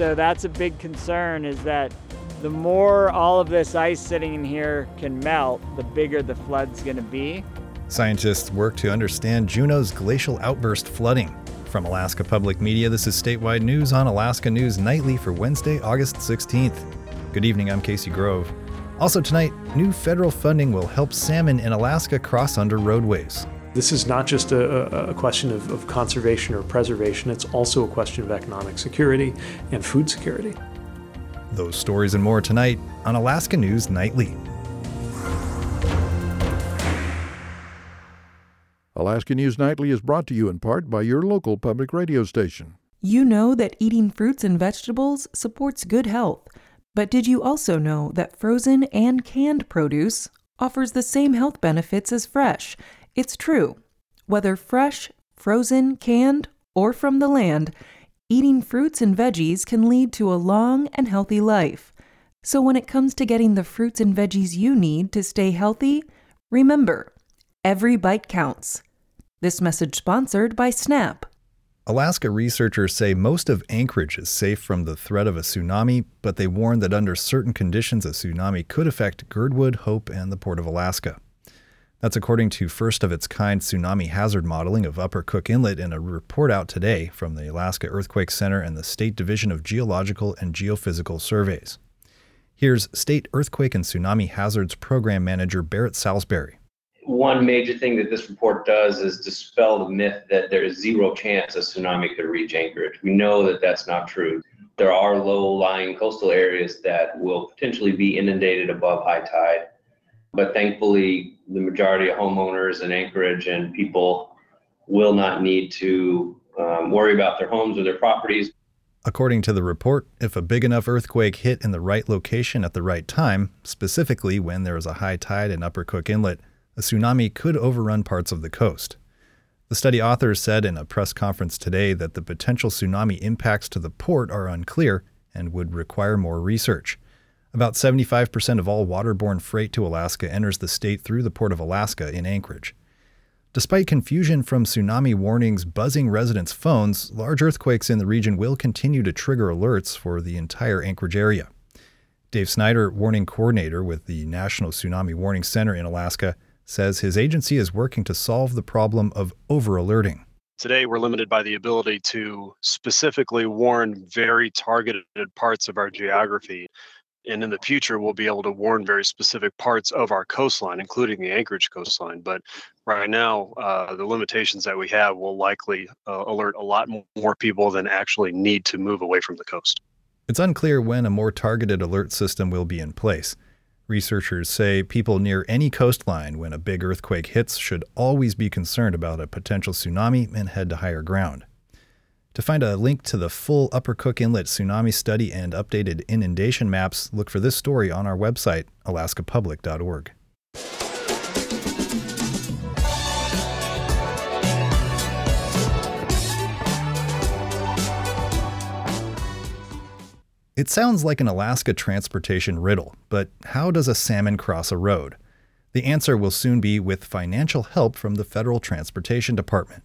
so that's a big concern is that the more all of this ice sitting in here can melt, the bigger the flood's going to be. Scientists work to understand Juneau's glacial outburst flooding. From Alaska Public Media, this is statewide news on Alaska News Nightly for Wednesday, August 16th. Good evening, I'm Casey Grove. Also, tonight, new federal funding will help salmon in Alaska cross under roadways. This is not just a, a question of, of conservation or preservation, it's also a question of economic security and food security. Those stories and more tonight on Alaska News Nightly. Alaska News Nightly is brought to you in part by your local public radio station. You know that eating fruits and vegetables supports good health. But did you also know that frozen and canned produce offers the same health benefits as fresh? It's true. Whether fresh, frozen, canned, or from the land, eating fruits and veggies can lead to a long and healthy life. So when it comes to getting the fruits and veggies you need to stay healthy, remember every bite counts. This message sponsored by Snap. Alaska researchers say most of Anchorage is safe from the threat of a tsunami, but they warn that under certain conditions, a tsunami could affect Girdwood, Hope, and the Port of Alaska. That's according to first of its kind tsunami hazard modeling of Upper Cook Inlet in a report out today from the Alaska Earthquake Center and the State Division of Geological and Geophysical Surveys. Here's State Earthquake and Tsunami Hazards Program Manager Barrett Salisbury one major thing that this report does is dispel the myth that there is zero chance a tsunami could reach Anchorage. We know that that's not true. There are low-lying coastal areas that will potentially be inundated above high tide, but thankfully, the majority of homeowners in Anchorage and people will not need to um, worry about their homes or their properties. According to the report, if a big enough earthquake hit in the right location at the right time, specifically when there is a high tide in Upper Cook Inlet, a tsunami could overrun parts of the coast. The study authors said in a press conference today that the potential tsunami impacts to the port are unclear and would require more research. About 75% of all waterborne freight to Alaska enters the state through the Port of Alaska in Anchorage. Despite confusion from tsunami warnings buzzing residents' phones, large earthquakes in the region will continue to trigger alerts for the entire Anchorage area. Dave Snider, warning coordinator with the National Tsunami Warning Center in Alaska, says his agency is working to solve the problem of over alerting. Today, we're limited by the ability to specifically warn very targeted parts of our geography. And in the future, we'll be able to warn very specific parts of our coastline, including the Anchorage coastline. But right now, uh, the limitations that we have will likely uh, alert a lot more people than actually need to move away from the coast. It's unclear when a more targeted alert system will be in place. Researchers say people near any coastline when a big earthquake hits should always be concerned about a potential tsunami and head to higher ground. To find a link to the full Upper Cook Inlet tsunami study and updated inundation maps, look for this story on our website, alaskapublic.org. It sounds like an Alaska transportation riddle, but how does a salmon cross a road? The answer will soon be with financial help from the Federal Transportation Department.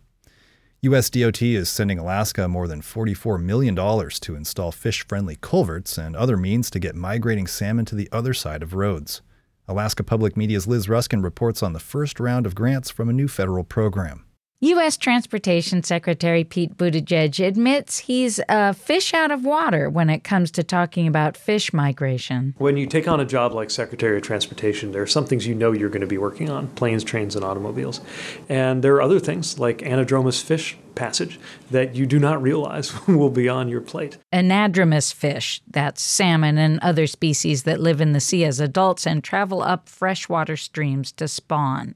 USDOT is sending Alaska more than $44 million to install fish friendly culverts and other means to get migrating salmon to the other side of roads. Alaska Public Media's Liz Ruskin reports on the first round of grants from a new federal program. U.S. Transportation Secretary Pete Buttigieg admits he's a fish out of water when it comes to talking about fish migration. When you take on a job like Secretary of Transportation, there are some things you know you're going to be working on planes, trains, and automobiles. And there are other things like anadromous fish passage that you do not realize will be on your plate. Anadromous fish, that's salmon and other species that live in the sea as adults and travel up freshwater streams to spawn.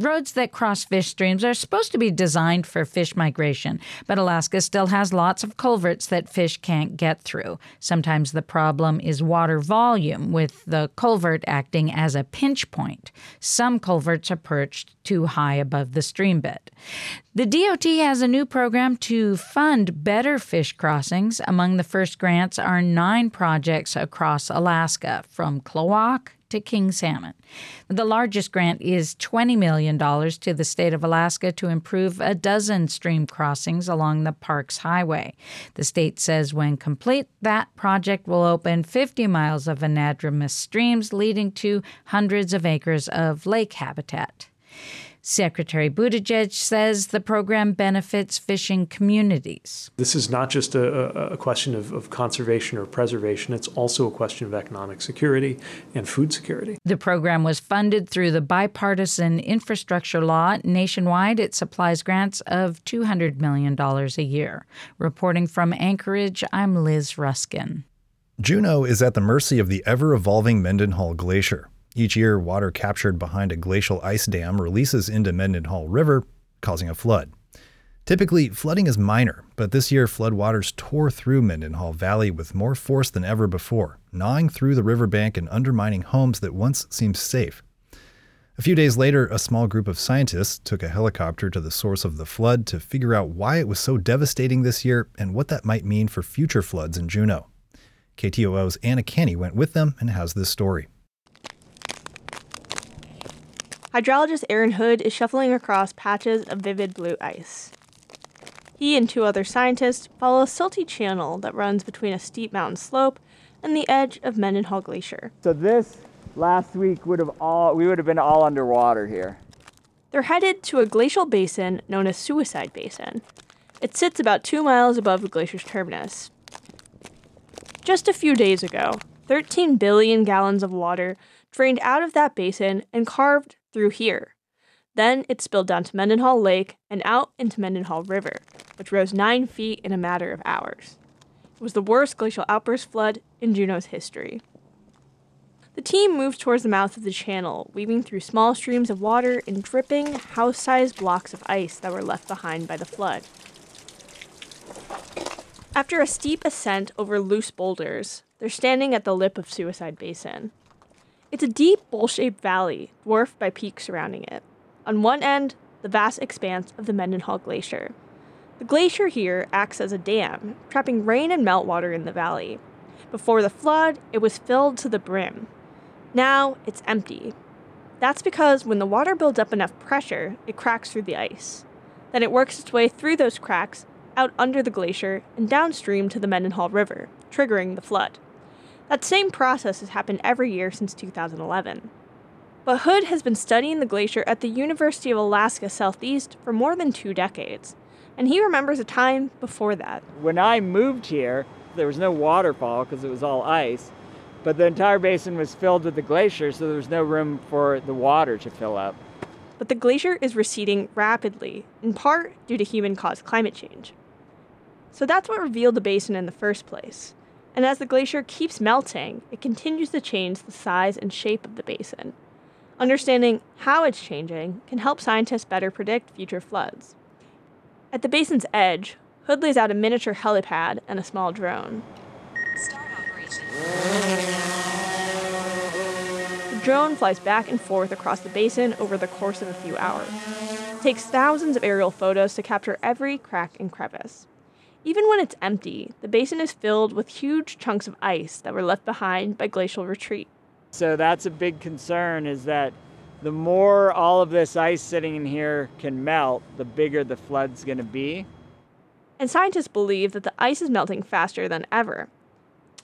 Roads that cross fish streams are supposed to be designed for fish migration, but Alaska still has lots of culverts that fish can't get through. Sometimes the problem is water volume, with the culvert acting as a pinch point. Some culverts are perched too high above the stream bed. The DOT has a new program to fund better fish crossings. Among the first grants are nine projects across Alaska, from Klawock to King Salmon. The largest grant is $20 million to the state of Alaska to improve a dozen stream crossings along the Parks Highway. The state says when complete, that project will open 50 miles of anadromous streams, leading to hundreds of acres of lake habitat. Secretary Buttigieg says the program benefits fishing communities. This is not just a, a question of, of, conservation or preservation, it's also a question of economic security and food security. The program was funded through the bipartisan infrastructure law. Nationwide, it supplies grants of $200 million a year. Reporting from Anchorage, I'm Liz Ruskin. Juneau is at the mercy of the ever evolving Mendenhall Glacier. Each year, water captured behind a glacial ice dam releases into Mendenhall River, causing a flood. Typically, flooding is minor, but this year floodwaters tore through Mendenhall Valley with more force than ever before, gnawing through the riverbank and undermining homes that once seemed safe. A few days later, a small group of scientists took a helicopter to the source of the flood to figure out why it was so devastating this year and what that might mean for future floods in Juneau. KTOO's Anna Canny went with them and has this story. Hydrologist Eran Hood is shuffling across patches of vivid blue ice. He and two other scientists follow a silty channel that runs between a steep mountain slope and the edge of Mendenhall Glacier. So this last week would have all we would have been all underwater here. They're headed to a glacial basin known as Suicide Basin. It sits about two miles above the glacier's terminus. Just a few days ago, 13 billion gallons of water drained out of that basin and carved through here. Then it spilled down to Mendenhall Lake and out into Mendenhall River, which rose 9 feet in a matter of hours. It was the worst glacial outburst flood in Juneau's history. The team moved towards the mouth of the channel, weaving through small streams of water and dripping, house sized blocks of ice that were left behind by the flood. After a steep ascent over loose boulders, they're standing at the lip of Suicide Basin. It's a deep, bowl shaped valley, dwarfed by peaks surrounding it. On one end, the vast expanse of the Mendenhall Glacier. The glacier here acts as a dam, trapping rain and meltwater in the valley. Before the flood, it was filled to the brim. Now, it's empty. That's because when the water builds up enough pressure, it cracks through the ice. Then it works its way through those cracks, out under the glacier, and downstream to the Mendenhall River, triggering the flood. That same process has happened every year since 2011. But Hood has been studying the glacier at the University of Alaska Southeast for more than two decades, and he remembers a time before that. When I moved here, there was no waterfall because it was all ice, but the entire basin was filled with the glacier, so there was no room for the water to fill up. But the glacier is receding rapidly, in part due to human caused climate change. So that's what revealed the basin in the first place. And as the glacier keeps melting, it continues to change the size and shape of the basin. Understanding how it's changing can help scientists better predict future floods. At the basin's edge, Hood lays out a miniature helipad and a small drone. The drone flies back and forth across the basin over the course of a few hours. It takes thousands of aerial photos to capture every crack and crevice. Even when it's empty, the basin is filled with huge chunks of ice that were left behind by glacial retreat. So that's a big concern is that the more all of this ice sitting in here can melt, the bigger the flood's going to be. And scientists believe that the ice is melting faster than ever.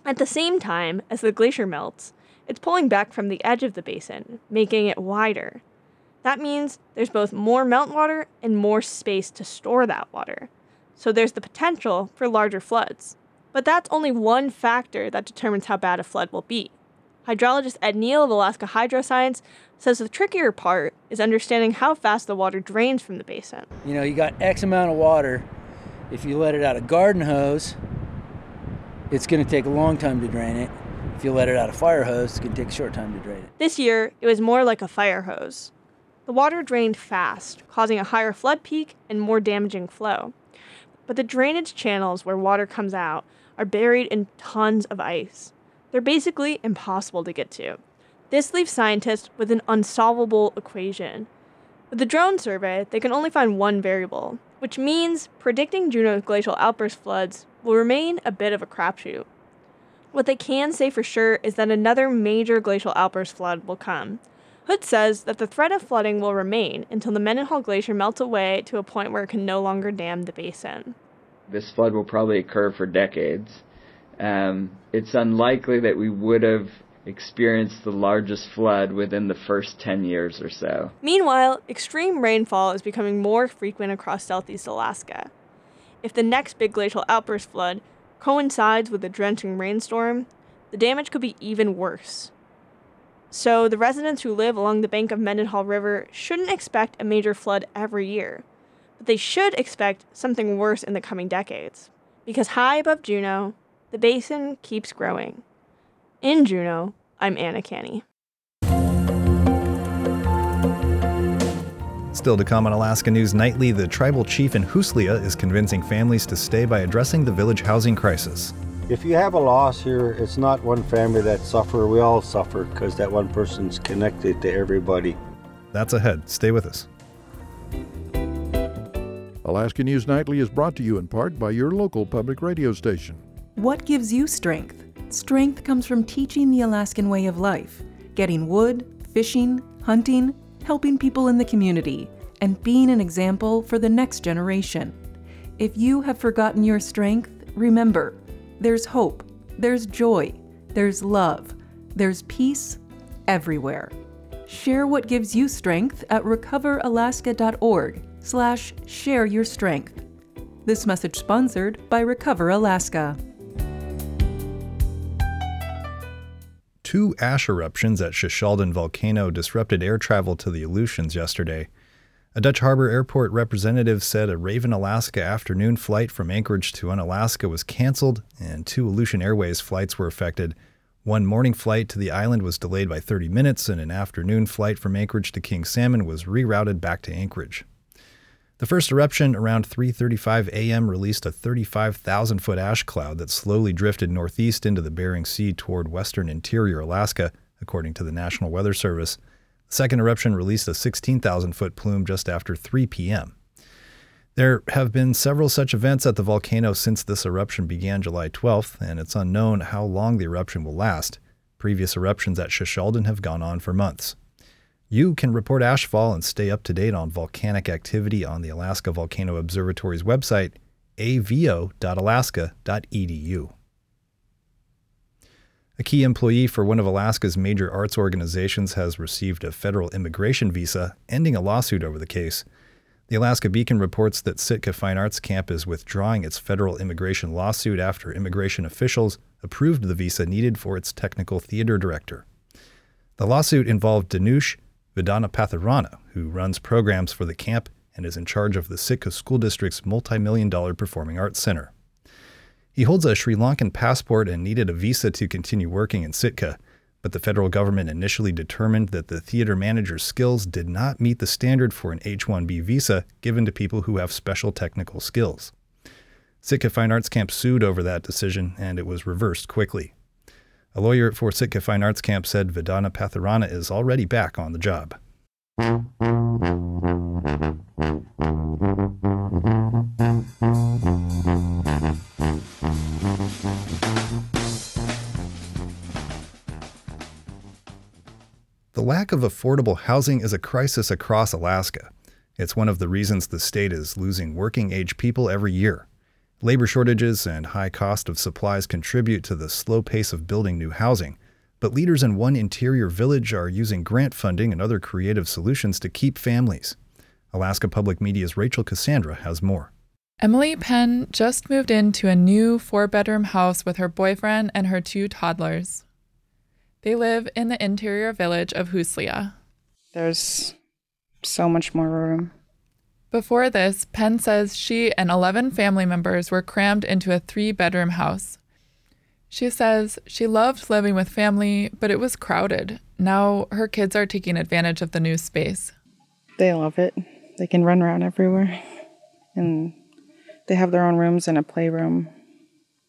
At the same time, as the glacier melts, it's pulling back from the edge of the basin, making it wider. That means there's both more meltwater and more space to store that water so there's the potential for larger floods. But that's only one factor that determines how bad a flood will be. Hydrologist Ed Neal of Alaska Hydroscience says the trickier part is understanding how fast the water drains from the basin. You know, you got X amount of water. If you let it out a garden hose, it's going to take a long time to drain it. If you let it out a fire hose, it's going to take a short time to drain it. This year, it was more like a fire hose. The water drained fast, causing a higher flood peak and more damaging flow but the drainage channels where water comes out are buried in tons of ice. They're basically impossible to get to. This leaves scientists with an unsolvable equation. With the drone survey, they can only find one variable, which means predicting Juneau's glacial outburst floods will remain a bit of a crapshoot. What they can say for sure is that another major glacial outburst flood will come. Hood says that the threat of flooding will remain until the Mendenhall Glacier melts away to a point where it can no longer dam the basin. This flood will probably occur for decades. Um, it's unlikely that we would have experienced the largest flood within the first 10 years or so. Meanwhile, extreme rainfall is becoming more frequent across southeast Alaska. If the next big glacial outburst flood coincides with a drenching rainstorm, the damage could be even worse. So, the residents who live along the bank of Mendenhall River shouldn't expect a major flood every year, but they should expect something worse in the coming decades. Because high above Juneau, the basin keeps growing. In Juneau, I'm Anna Canny. Still to come on Alaska News Nightly, the tribal chief in Huslia is convincing families to stay by addressing the village housing crisis. If you have a loss here, it's not one family that suffer. We all suffer because that one person's connected to everybody. That's ahead. Stay with us. Alaska News Nightly is brought to you in part by your local public radio station. What gives you strength? Strength comes from teaching the Alaskan way of life, getting wood, fishing, hunting, helping people in the community, and being an example for the next generation. If you have forgotten your strength, remember there's hope, there's joy, there's love, there's peace everywhere. Share what gives you strength at recoveralaska.org slash share your strength. This message sponsored by Recover Alaska. Two ash eruptions at Shishaldin volcano disrupted air travel to the Aleutians yesterday. A Dutch Harbor Airport representative said a Ravn Alaska afternoon flight from Anchorage to Unalaska was canceled and two Aleutian Airways flights were affected. One morning flight to the island was delayed by 30 minutes, and an afternoon flight from Anchorage to King Salmon was rerouted back to Anchorage. The first eruption around 3:35 a.m. released a 35,000-foot ash cloud that slowly drifted northeast into the Bering Sea toward western interior Alaska, according to the National Weather Service. Second eruption released a 16,000-foot plume just after 3 p.m. There have been several such events at the volcano since this eruption began July 12th, and it's unknown how long the eruption will last. Previous eruptions at Shishaldin have gone on for months. You can report ashfall and stay up to date on volcanic activity on the Alaska Volcano Observatory's website, avo.alaska.edu. A key employee for one of Alaska's major arts organizations has received a federal immigration visa, ending a lawsuit over the case. The Alaska Beacon reports that Sitka Fine Arts Camp is withdrawing its federal immigration lawsuit after immigration officials approved the visa needed for its technical theater director. The lawsuit involved Danush Vidana Patharana, who runs programs for the camp and is in charge of the Sitka School District's multi million dollar performing arts center. He holds a Sri Lankan passport and needed a visa to continue working in Sitka, but the federal government initially determined that the theater manager's skills did not meet the standard for an H 1B visa given to people who have special technical skills. Sitka Fine Arts Camp sued over that decision, and it was reversed quickly. A lawyer for Sitka Fine Arts Camp said Vedana Patharana is already back on the job. The lack of affordable housing is a crisis across Alaska. It's one of the reasons the state is losing working age people every year. Labor shortages and high cost of supplies contribute to the slow pace of building new housing, but leaders in one interior village are using grant funding and other creative solutions to keep families. Alaska Public Media's Rachel Cassandra has more. Emily Penn just moved into a new four bedroom house with her boyfriend and her two toddlers. They live in the interior village of Huslia. There's so much more room. Before this, Penn says she and 11 family members were crammed into a three bedroom house. She says she loved living with family, but it was crowded. Now her kids are taking advantage of the new space. They love it. They can run around everywhere. And they have their own rooms and a playroom.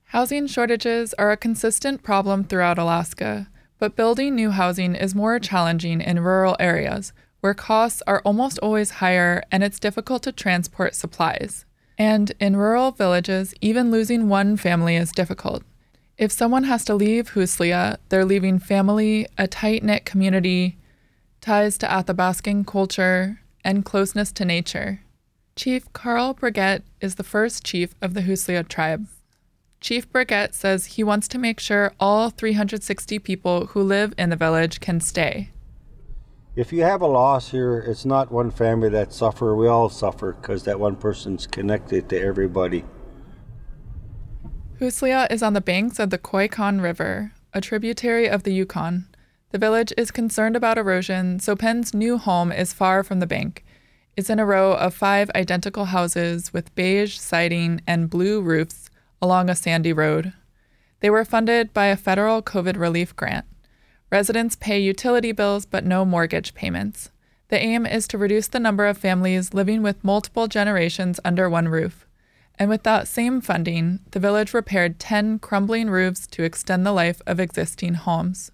Housing shortages are a consistent problem throughout Alaska, but building new housing is more challenging in rural areas where costs are almost always higher and it's difficult to transport supplies. And in rural villages, even losing one family is difficult. If someone has to leave Huslia, they're leaving family, a tight knit community, ties to Athabascan culture, and closeness to nature. Chief Carl Burgett is the first chief of the Huslia tribe. Chief Burgett says he wants to make sure all 360 people who live in the village can stay. If you have a loss here, it's not one family that suffer. We all suffer because that one person's connected to everybody. Huslia is on the banks of the Koyukuk River, a tributary of the Yukon. The village is concerned about erosion, so Penn's new home is far from the bank. It's in a row of five identical houses with beige siding and blue roofs along a sandy road. They were funded by a federal COVID relief grant. Residents pay utility bills but no mortgage payments. The aim is to reduce the number of families living with multiple generations under one roof. And with that same funding, the village repaired 10 crumbling roofs to extend the life of existing homes.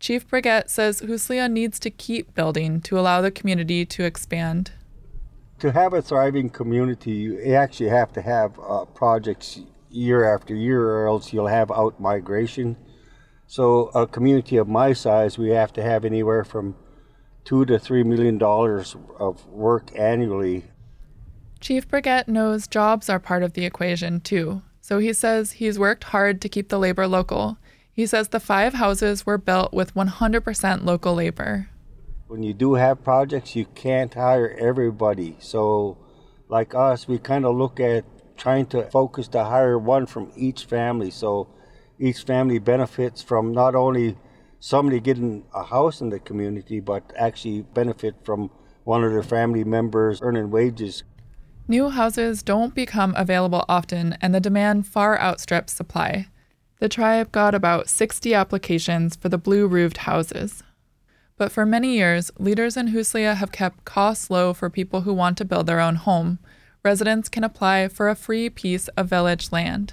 Chief Burgett says Huslia needs to keep building to allow the community to expand. To have a thriving community, you actually have to have uh, projects year after year, or else you'll have out migration. So, a community of my size, we have to have anywhere from two to three million dollars of work annually Chief Burgett knows jobs are part of the equation too, so he says he's worked hard to keep the labor local. He says the five houses were built with 100% local labor. When you do have projects, you can't hire everybody. So, like us, we kind of look at trying to focus to hire one from each family. So, each family benefits from not only somebody getting a house in the community, but actually benefit from one of their family members earning wages. New houses don't become available often, and the demand far outstrips supply. The tribe got about 60 applications for the blue roofed houses. But for many years, leaders in Huslia have kept costs low for people who want to build their own home. Residents can apply for a free piece of village land.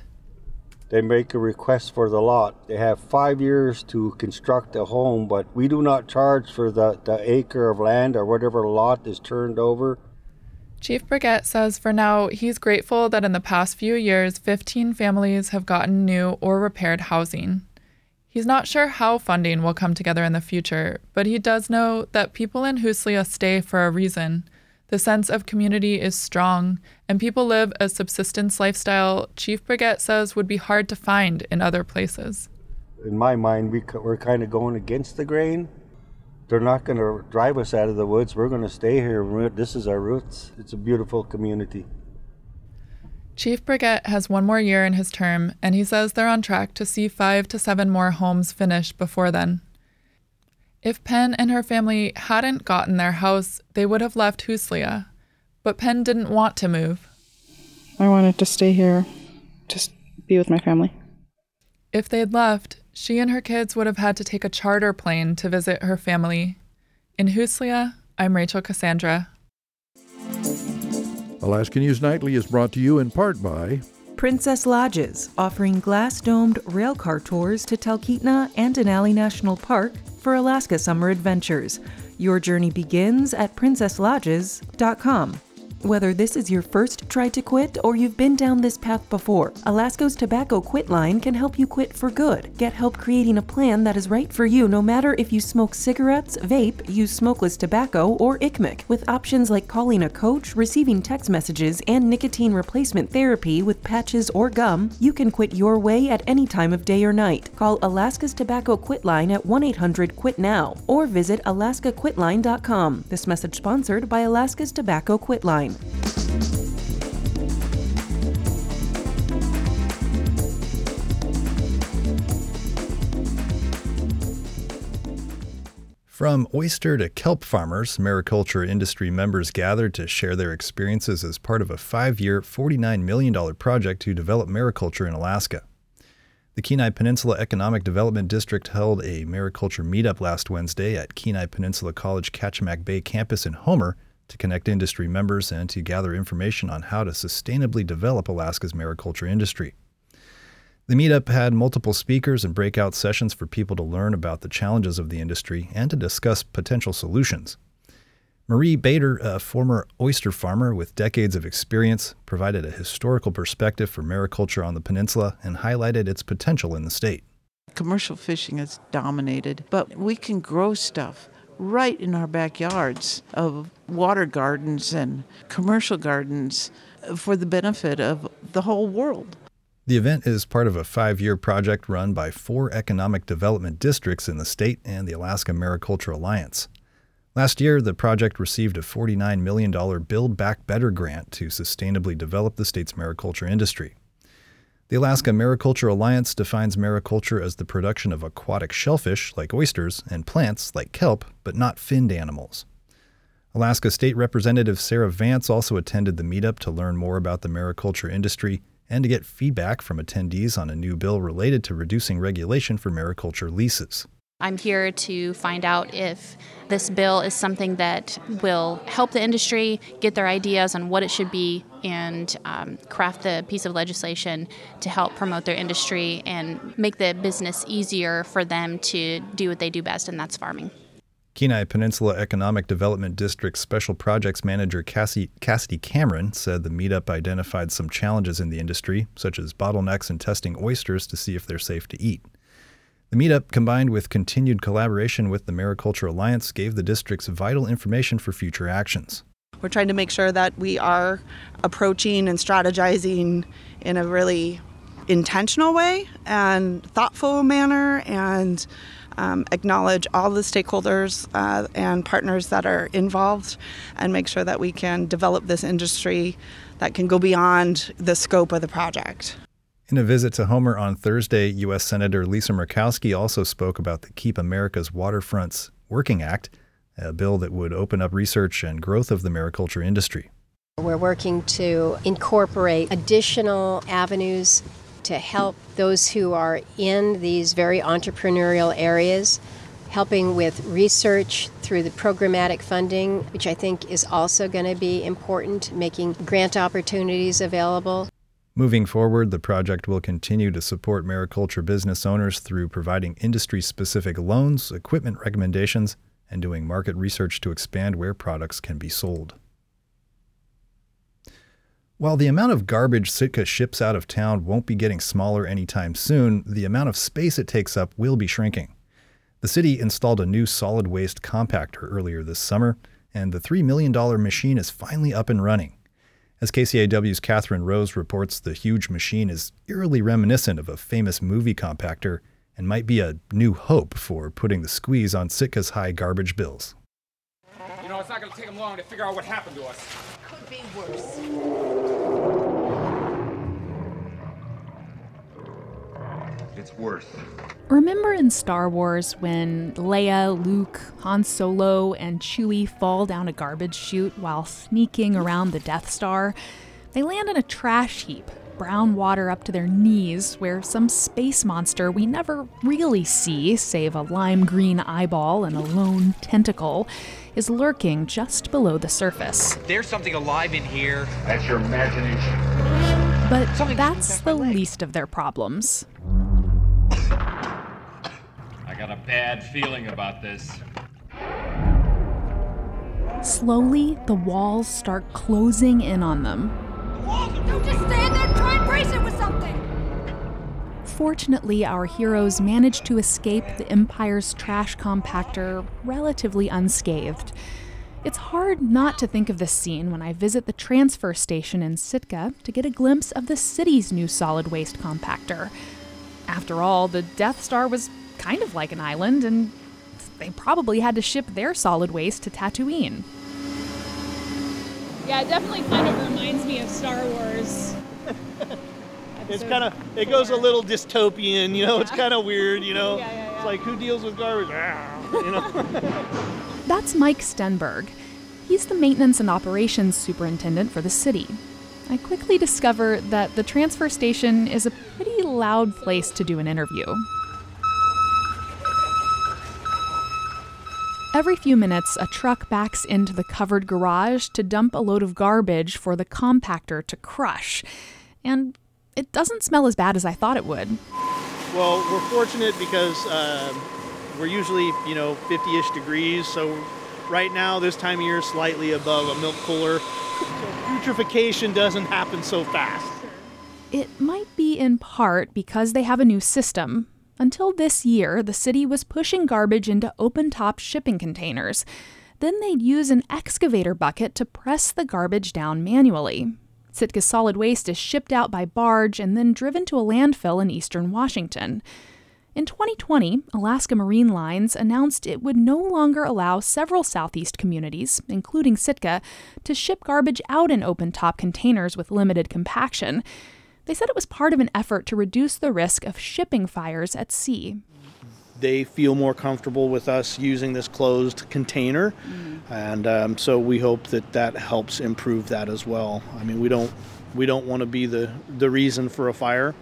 They make a request for the lot. They have five years to construct a home, but we do not charge for the, the acre of land or whatever lot is turned over. Chief Burgett says for now, he's grateful that in the past few years, 15 families have gotten new or repaired housing. He's not sure how funding will come together in the future, but he does know that people in Huslia stay for a reason. The sense of community is strong, and people live a subsistence lifestyle Chief Burgett says would be hard to find in other places. In my mind, we, we're kind of going against the grain they're not going to drive us out of the woods. We're going to stay here. This is our roots. It's a beautiful community. Chief Burgett has one more year in his term, and he says they're on track to see five to seven more homes finished before then. If Penn and her family hadn't gotten their house, they would have left Huslia. But Penn didn't want to move. I wanted to stay here, just be with my family. If they'd left, she and her kids would have had to take a charter plane to visit her family. In Huslia, I'm Rachel Cassandra. Alaska News Nightly is brought to you in part by Princess Lodges, offering glass domed railcar tours to Talkeetna and Denali National Park for Alaska summer adventures. Your journey begins at princesslodges.com. Whether this is your first try to quit or you've been down this path before, Alaska's Tobacco Quit line can help you quit for good. Get help creating a plan that is right for you no matter if you smoke cigarettes, vape, use smokeless tobacco, or iqmik. With options like calling a coach, receiving text messages, and nicotine replacement therapy with patches or gum, you can quit your way at any time of day or night. Call Alaska's Tobacco Quit line at 1 800 QUIT NOW or visit alaskaquitline.com. This message sponsored by Alaska's Tobacco Quit line. From oyster to kelp farmers, mariculture industry members gathered to share their experiences as part of a five year, $49 million project to develop mariculture in Alaska. The Kenai Peninsula Economic Development District held a mariculture meetup last Wednesday at Kenai Peninsula College Kachemak Bay campus in Homer to connect industry members and to gather information on how to sustainably develop Alaska's mariculture industry. The meetup had multiple speakers and breakout sessions for people to learn about the challenges of the industry and to discuss potential solutions. Marie Bader, a former oyster farmer with decades of experience, provided a historical perspective for mariculture on the peninsula and highlighted its potential in the state. Commercial fishing has dominated, but we can grow stuff right in our backyards of water gardens and commercial gardens for the benefit of the whole world. The event is part of a five year project run by four economic development districts in the state and the Alaska Mariculture Alliance. Last year, the project received a $49 million Build Back Better grant to sustainably develop the state's mariculture industry. The Alaska Mariculture Alliance defines mariculture as the production of aquatic shellfish, like oysters, and plants, like kelp, but not finned animals. Alaska State Representative Sarah Vance also attended the meetup to learn more about the mariculture industry and to get feedback from attendees on a new bill related to reducing regulation for mariculture leases. I'm here to find out if this bill is something that will help the industry get their ideas on what it should be and um, craft the piece of legislation to help promote their industry and make the business easier for them to do what they do best, and that's farming. Kenai Peninsula Economic Development District Special Projects Manager Cassie, Cassidy Cameron said the meetup identified some challenges in the industry, such as bottlenecks in testing oysters to see if they're safe to eat. The meetup, combined with continued collaboration with the Mariculture Alliance, gave the districts vital information for future actions. We're trying to make sure that we are approaching and strategizing in a really intentional way and thoughtful manner and um, acknowledge all the stakeholders uh, and partners that are involved and make sure that we can develop this industry that can go beyond the scope of the project. In a visit to Homer on Thursday, U.S. Senator Lisa Murkowski also spoke about the Keep America's Waterfronts Working Act, a bill that would open up research and growth of the mariculture industry. We're working to incorporate additional avenues to help those who are in these very entrepreneurial areas, helping with research through the programmatic funding, which I think is also going to be important, making grant opportunities available. Moving forward, the project will continue to support mariculture business owners through providing industry specific loans, equipment recommendations, and doing market research to expand where products can be sold. While the amount of garbage Sitka ships out of town won't be getting smaller anytime soon, the amount of space it takes up will be shrinking. The city installed a new solid waste compactor earlier this summer, and the $3 million machine is finally up and running. As KCAW's Katherine Rose reports, the huge machine is eerily reminiscent of a famous movie compactor and might be a new hope for putting the squeeze on Sitka's high garbage bills. You know, it's not going to take them long to figure out what happened to us. Could be worse. It's worse. Remember in Star Wars when Leia, Luke, Han Solo, and Chewie fall down a garbage chute while sneaking around the Death Star? They land in a trash heap, brown water up to their knees, where some space monster we never really see, save a lime green eyeball and a lone tentacle, is lurking just below the surface. There's something alive in here. That's your imagination. But that's the least of their problems. I got a bad feeling about this. Slowly, the walls start closing in on them. Don't just stand there, try and brace it with something! Fortunately, our heroes manage to escape the Empire's trash compactor relatively unscathed. It's hard not to think of this scene when I visit the transfer station in Sitka to get a glimpse of the city's new solid waste compactor. After all, the Death Star was kind of like an island, and they probably had to ship their solid waste to Tatooine. Yeah, it definitely kind of reminds me of Star Wars. It's kind of it goes a little dystopian, you know. It's kind of weird, you know. yeah, yeah, It's like who deals with garbage? You know. That's Mike Stenberg. He's the maintenance and operations superintendent for the city. I quickly discover that the transfer station is a pretty loud place to do an interview. Every few minutes, a truck backs into the covered garage to dump a load of garbage for the compactor to crush. And it doesn't smell as bad as I thought it would. Well, we're fortunate because um, we're usually, you know, 50-ish degrees, so Right now, this time of year, slightly above a milk cooler. So putrefaction doesn't happen so fast. It might be in part because they have a new system. Until this year, the city was pushing garbage into open top shipping containers. Then they'd use an excavator bucket to press the garbage down manually. Sitka's solid waste is shipped out by barge and then driven to a landfill in eastern Washington. In 2020, Alaska Marine Lines announced it would no longer allow several southeast communities, including Sitka, to ship garbage out in open top containers with limited compaction. They said it was part of an effort to reduce the risk of shipping fires at sea. They feel more comfortable with us using this closed container, and um, so we hope that that helps improve that as well. I mean, we don't we don't want to be the the reason for a fire,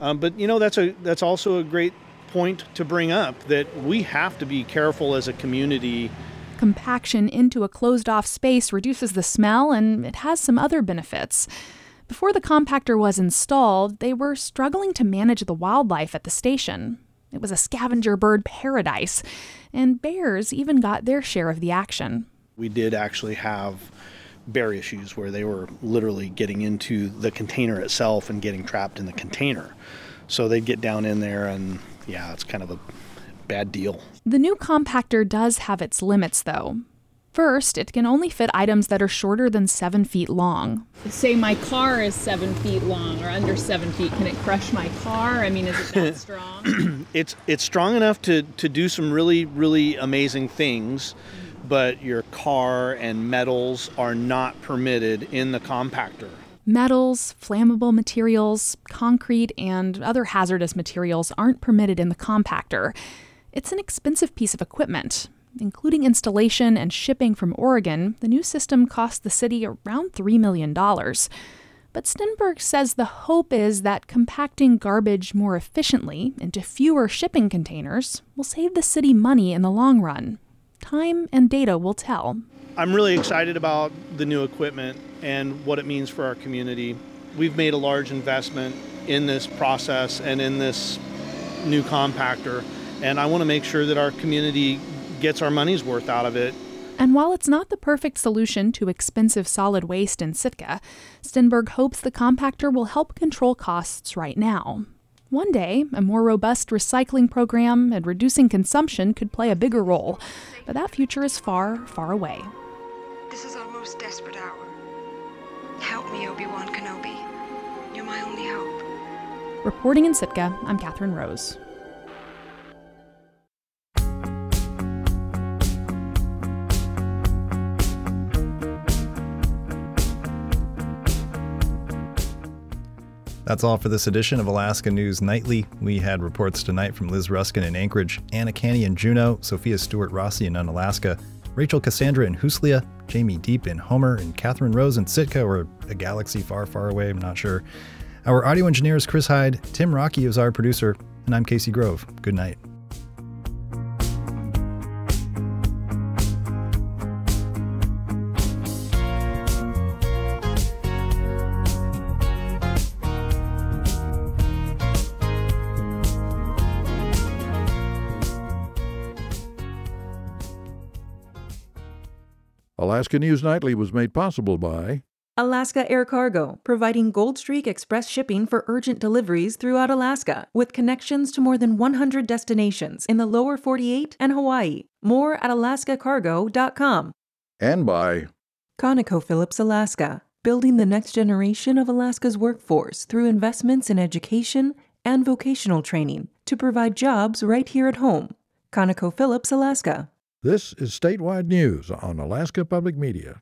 um, but you know that's a that's also a great point to bring up that we have to be careful as a community. Compaction into a closed off space reduces the smell and it has some other benefits. Before the compactor was installed, they were struggling to manage the wildlife at the station. It was a scavenger bird paradise, and bears even got their share of the action. We did actually have bear issues where they were literally getting into the container itself and getting trapped in the container. So they'd get down in there, and yeah, it's kind of a bad deal. The new compactor does have its limits, though. First, it can only fit items that are shorter than seven feet long. Say my car is seven feet long or under seven feet. Can it crush my car? I mean, is it that strong? it's it's strong enough to to do some really really amazing things, but your car and metals are not permitted in the compactor. Metals, flammable materials, concrete, and other hazardous materials aren't permitted in the compactor. It's an expensive piece of equipment. Including installation and shipping from Oregon, the new system cost the city around $3 million. But Stenberg says the hope is that compacting garbage more efficiently into fewer shipping containers will save the city money in the long run. Time and data will tell. I'm really excited about the new equipment and what it means for our community. We've made a large investment in this process and in this new compactor, and I want to make sure that our community gets our money's worth out of it. And while it's not the perfect solution to expensive solid waste in Sitka, Stenberg hopes the compactor will help control costs right now. One day, a more robust recycling program and reducing consumption could play a bigger role, but that future is far, far away. This is our most desperate hour. Help me, Obi-Wan Kenobi. You're my only hope. Reporting in Sitka, I'm Katherine Rose. That's all for this edition of Alaska News Nightly. We had reports tonight from Liz Ruskin in Anchorage, Anna Canny in Juneau, Sofia Stuart-Rasi in Unalaska, Rachel Cassandra in Huslia, Jamie Diep in Homer, and Katherine Rose in Sitka, or a galaxy far, far away, I'm not sure. Our audio engineer is Chris Hyde, Tim Rockey is our producer, and I'm Casey Grove. Good night. Alaska News Nightly was made possible by Alaska Air Cargo, providing Gold Streak Express shipping for urgent deliveries throughout Alaska, with connections to more than 100 destinations in the lower 48 and Hawaii. More at alaskacargo.com. and by ConocoPhillips Alaska, building the next generation of Alaska's workforce through investments in education and vocational training to provide jobs right here at home. ConocoPhillips Alaska. This is statewide news on Alaska Public Media.